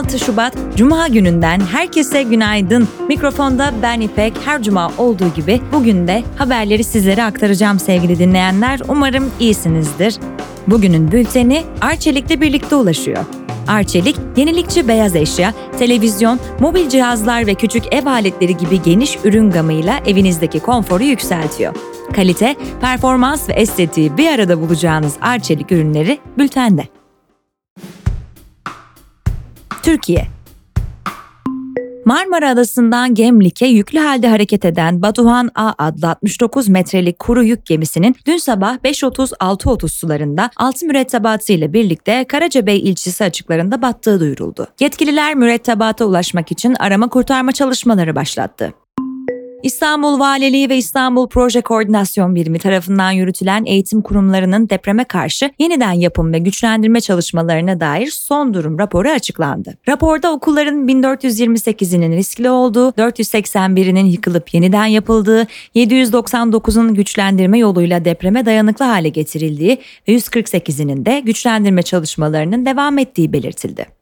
16 Şubat Cuma gününden herkese günaydın. Mikrofonda ben İpek. Her cuma olduğu gibi bugün de haberleri sizlere aktaracağım sevgili dinleyenler. Umarım iyisinizdir. Bugünün bülteni Arçelik'le birlikte ulaşıyor. Arçelik, yenilikçi beyaz eşya, televizyon, mobil cihazlar ve küçük ev aletleri gibi geniş ürün gamıyla evinizdeki konforu yükseltiyor. Kalite, performans ve estetiği bir arada bulacağınız Arçelik ürünleri bültende. Türkiye Marmara Adası'ndan Gemlik'e yüklü halde hareket eden Batuhan A adlı 69 metrelik kuru yük gemisinin dün sabah 5.30-6.30 sularında altı mürettebatı ile birlikte Karacabey ilçesi açıklarında battığı duyuruldu. Yetkililer mürettebata ulaşmak için arama kurtarma çalışmaları başlattı. İstanbul Valiliği ve İstanbul Proje Koordinasyon Birimi tarafından yürütülen eğitim kurumlarının depreme karşı yeniden yapım ve güçlendirme çalışmalarına dair son durum raporu açıklandı. Raporda okulların 1428'inin riskli olduğu, 481'inin yıkılıp yeniden yapıldığı, 799'un güçlendirme yoluyla depreme dayanıklı hale getirildiği ve 148'inin de güçlendirme çalışmalarının devam ettiği belirtildi.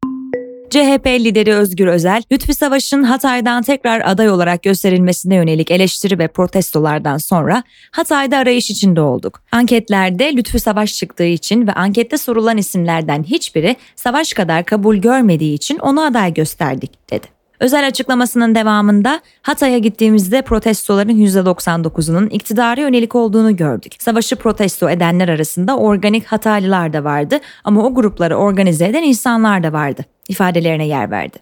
CHP lideri Özgür Özel, Lütfi Savaş'ın Hatay'dan tekrar aday olarak gösterilmesine yönelik eleştiri ve protestolardan sonra Hatay'da arayış içinde olduk. Anketlerde Lütfi Savaş çıktığı için ve ankette sorulan isimlerden hiçbiri Savaş kadar kabul görmediği için onu aday gösterdik, dedi. Özel açıklamasının devamında Hatay'a gittiğimizde protestoların %99'unun iktidara yönelik olduğunu gördük. Savaşı protesto edenler arasında organik Hataylılar da vardı ama o grupları organize eden insanlar da vardı ifadelerine yer verdi.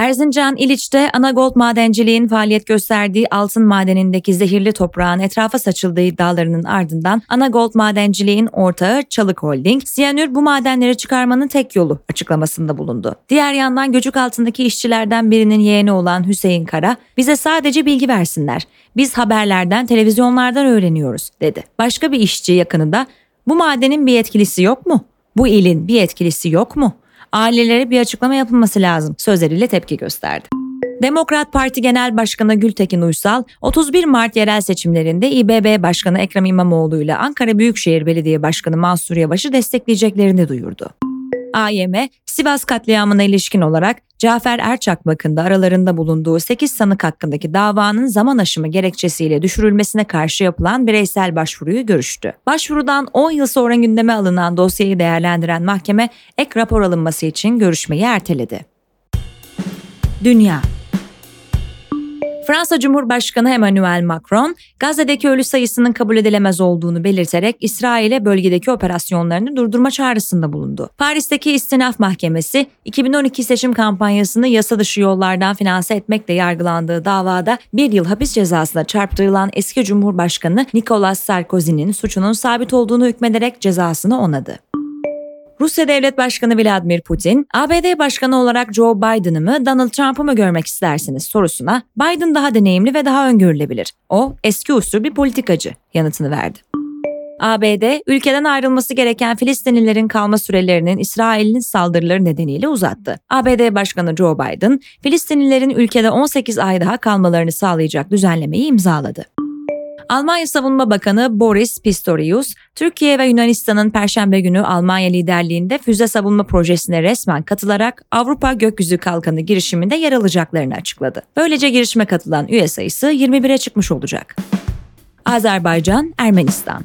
Erzincan İliç'te Anagold Madenciliğin faaliyet gösterdiği altın madenindeki zehirli toprağın etrafa saçıldığı iddialarının ardından Anagold Madenciliğin ortağı Çalık Holding, siyanür bu madenleri çıkarmanın tek yolu açıklamasında bulundu. Diğer yandan göcük altındaki işçilerden birinin yeğeni olan Hüseyin Kara, bize sadece bilgi versinler. Biz haberlerden, televizyonlardan öğreniyoruz dedi. Başka bir işçi yakını da bu madenin bir etkilisi yok mu? Bu ilin bir etkilisi yok mu? Ailelere bir açıklama yapılması lazım sözleriyle tepki gösterdi. Demokrat Parti Genel Başkanı Gültekin Uysal, 31 Mart yerel seçimlerinde İBB Başkanı Ekrem İmamoğlu ile Ankara Büyükşehir Belediye Başkanı Mansur Yavaş'ı destekleyeceklerini duyurdu. AYM, Sivas katliamına ilişkin olarak Cafer Erçakbak'ın da aralarında bulunduğu 8 sanık hakkındaki davanın zaman aşımı gerekçesiyle düşürülmesine karşı yapılan bireysel başvuruyu görüştü. Başvurudan 10 yıl sonra gündeme alınan dosyayı değerlendiren mahkeme ek rapor alınması için görüşmeyi erteledi. Dünya Fransa Cumhurbaşkanı Emmanuel Macron, Gazze'deki ölü sayısının kabul edilemez olduğunu belirterek İsrail'e bölgedeki operasyonlarını durdurma çağrısında bulundu. Paris'teki İstinaf Mahkemesi, 2012 seçim kampanyasını yasa dışı yollardan finanse etmekle yargılandığı davada bir yıl hapis cezasına çarptırılan eski Cumhurbaşkanı Nicolas Sarkozy'nin suçunun sabit olduğunu hükmederek cezasını onadı. Rusya Devlet Başkanı Vladimir Putin, ABD Başkanı olarak Joe Biden'ı mı Donald Trump'ı mı görmek istersiniz sorusuna Biden daha deneyimli ve daha öngörülebilir. O eski usul bir politikacı yanıtını verdi. ABD, ülkeden ayrılması gereken Filistinlilerin kalma sürelerinin İsrail'in saldırıları nedeniyle uzattı. ABD Başkanı Joe Biden, Filistinlilerin ülkede 18 ay daha kalmalarını sağlayacak düzenlemeyi imzaladı. Almanya Savunma Bakanı Boris Pistorius, Türkiye ve Yunanistan'ın Perşembe günü Almanya liderliğinde füze savunma projesine resmen katılarak Avrupa Gökyüzü Kalkanı girişiminde yer alacaklarını açıkladı. Böylece girişime katılan üye sayısı 21'e çıkmış olacak. Azerbaycan, Ermenistan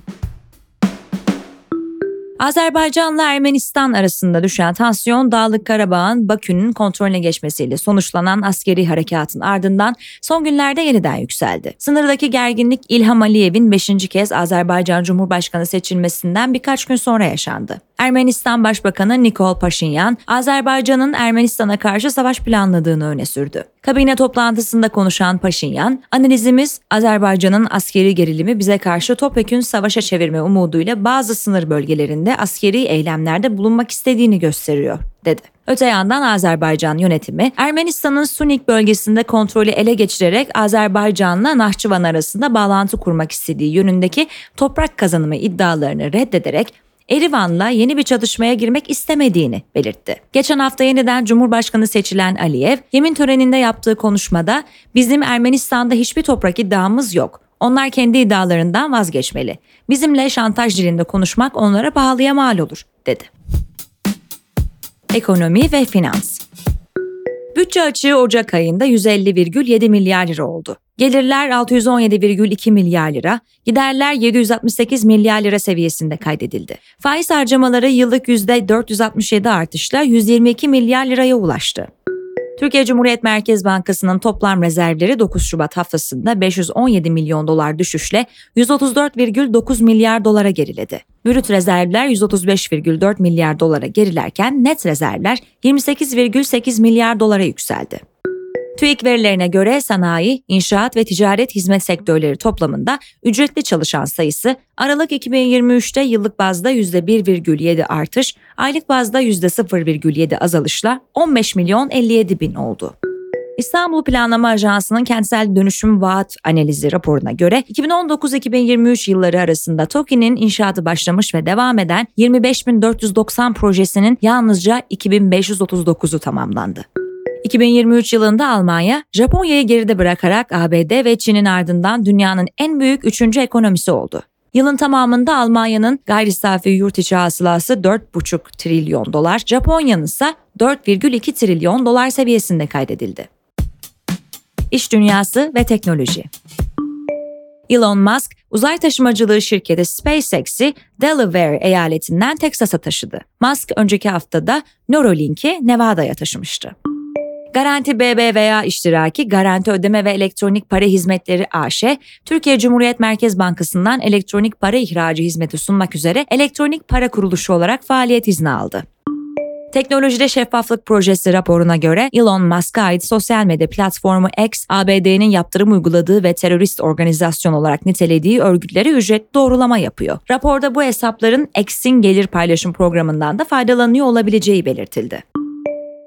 Azerbaycanla Ermenistan arasında düşen tansiyon Dağlık Karabağ'ın Bakü'nün kontrolüne geçmesiyle sonuçlanan askeri harekatın ardından son günlerde yeniden yükseldi. Sınırdaki gerginlik İlham Aliyev'in 5. kez Azerbaycan Cumhurbaşkanı seçilmesinden birkaç gün sonra yaşandı. Ermenistan Başbakanı Nikol Paşinyan, Azerbaycan'ın Ermenistan'a karşı savaş planladığını öne sürdü. Kabine toplantısında konuşan Paşinyan, analizimiz Azerbaycan'ın askeri gerilimi bize karşı topyekün savaşa çevirme umuduyla bazı sınır bölgelerinde askeri eylemlerde bulunmak istediğini gösteriyor, dedi. Öte yandan Azerbaycan yönetimi Ermenistan'ın Sunik bölgesinde kontrolü ele geçirerek Azerbaycan'la Nahçıvan arasında bağlantı kurmak istediği yönündeki toprak kazanımı iddialarını reddederek Erivan'la yeni bir çatışmaya girmek istemediğini belirtti. Geçen hafta yeniden Cumhurbaşkanı seçilen Aliyev, yemin töreninde yaptığı konuşmada bizim Ermenistan'da hiçbir toprak iddiamız yok. Onlar kendi iddialarından vazgeçmeli. Bizimle şantaj dilinde konuşmak onlara pahalıya mal olur, dedi. Ekonomi ve finans Bütçe açığı Ocak ayında 150,7 milyar lira oldu. Gelirler 617,2 milyar lira, giderler 768 milyar lira seviyesinde kaydedildi. Faiz harcamaları yıllık %467 artışla 122 milyar liraya ulaştı. Türkiye Cumhuriyet Merkez Bankası'nın toplam rezervleri 9 Şubat haftasında 517 milyon dolar düşüşle 134,9 milyar dolara geriledi. Brüt rezervler 135,4 milyar dolara gerilerken net rezervler 28,8 milyar dolara yükseldi. TÜİK verilerine göre sanayi, inşaat ve ticaret hizmet sektörleri toplamında ücretli çalışan sayısı Aralık 2023'te yıllık bazda %1,7 artış, aylık bazda %0,7 azalışla 15 milyon 57 bin oldu. İstanbul Planlama Ajansı'nın kentsel dönüşüm vaat analizi raporuna göre 2019-2023 yılları arasında TOKİ'nin inşaatı başlamış ve devam eden 25.490 projesinin yalnızca 2539'u tamamlandı. 2023 yılında Almanya, Japonya'yı geride bırakarak ABD ve Çin'in ardından dünyanın en büyük üçüncü ekonomisi oldu. Yılın tamamında Almanya'nın gayri safi yurt içi hasılası 4,5 trilyon dolar, Japonya'nın ise 4,2 trilyon dolar seviyesinde kaydedildi. İş dünyası ve teknoloji Elon Musk, uzay taşımacılığı şirketi SpaceX'i Delaware eyaletinden Teksas'a taşıdı. Musk önceki haftada Neuralink'i Nevada'ya taşımıştı. Garanti BBVA iştiraki Garanti Ödeme ve Elektronik Para Hizmetleri AŞ, Türkiye Cumhuriyet Merkez Bankası'ndan elektronik para ihracı hizmeti sunmak üzere elektronik para kuruluşu olarak faaliyet izni aldı. Teknolojide Şeffaflık Projesi raporuna göre Elon Musk'a ait sosyal medya platformu X, ABD'nin yaptırım uyguladığı ve terörist organizasyon olarak nitelediği örgütlere ücret doğrulama yapıyor. Raporda bu hesapların X'in gelir paylaşım programından da faydalanıyor olabileceği belirtildi.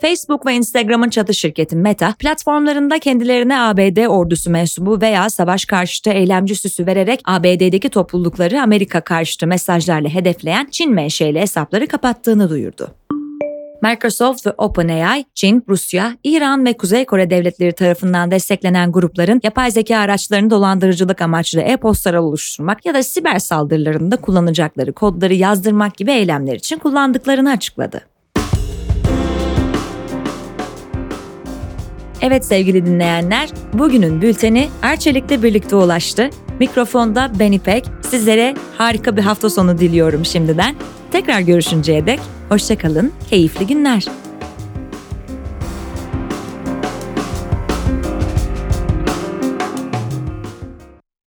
Facebook ve Instagram'ın çatı şirketi Meta, platformlarında kendilerine ABD ordusu mensubu veya savaş karşıtı eylemci süsü vererek ABD'deki toplulukları Amerika karşıtı mesajlarla hedefleyen Çin menşeli hesapları kapattığını duyurdu. Microsoft ve OpenAI, Çin, Rusya, İran ve Kuzey Kore devletleri tarafından desteklenen grupların yapay zeka araçlarını dolandırıcılık amaçlı e-postalar oluşturmak ya da siber saldırılarında kullanacakları kodları yazdırmak gibi eylemler için kullandıklarını açıkladı. Evet sevgili dinleyenler, bugünün bülteni Erçelik'le birlikte ulaştı. Mikrofonda ben İpek. Sizlere harika bir hafta sonu diliyorum şimdiden. Tekrar görüşünceye dek hoşçakalın, keyifli günler.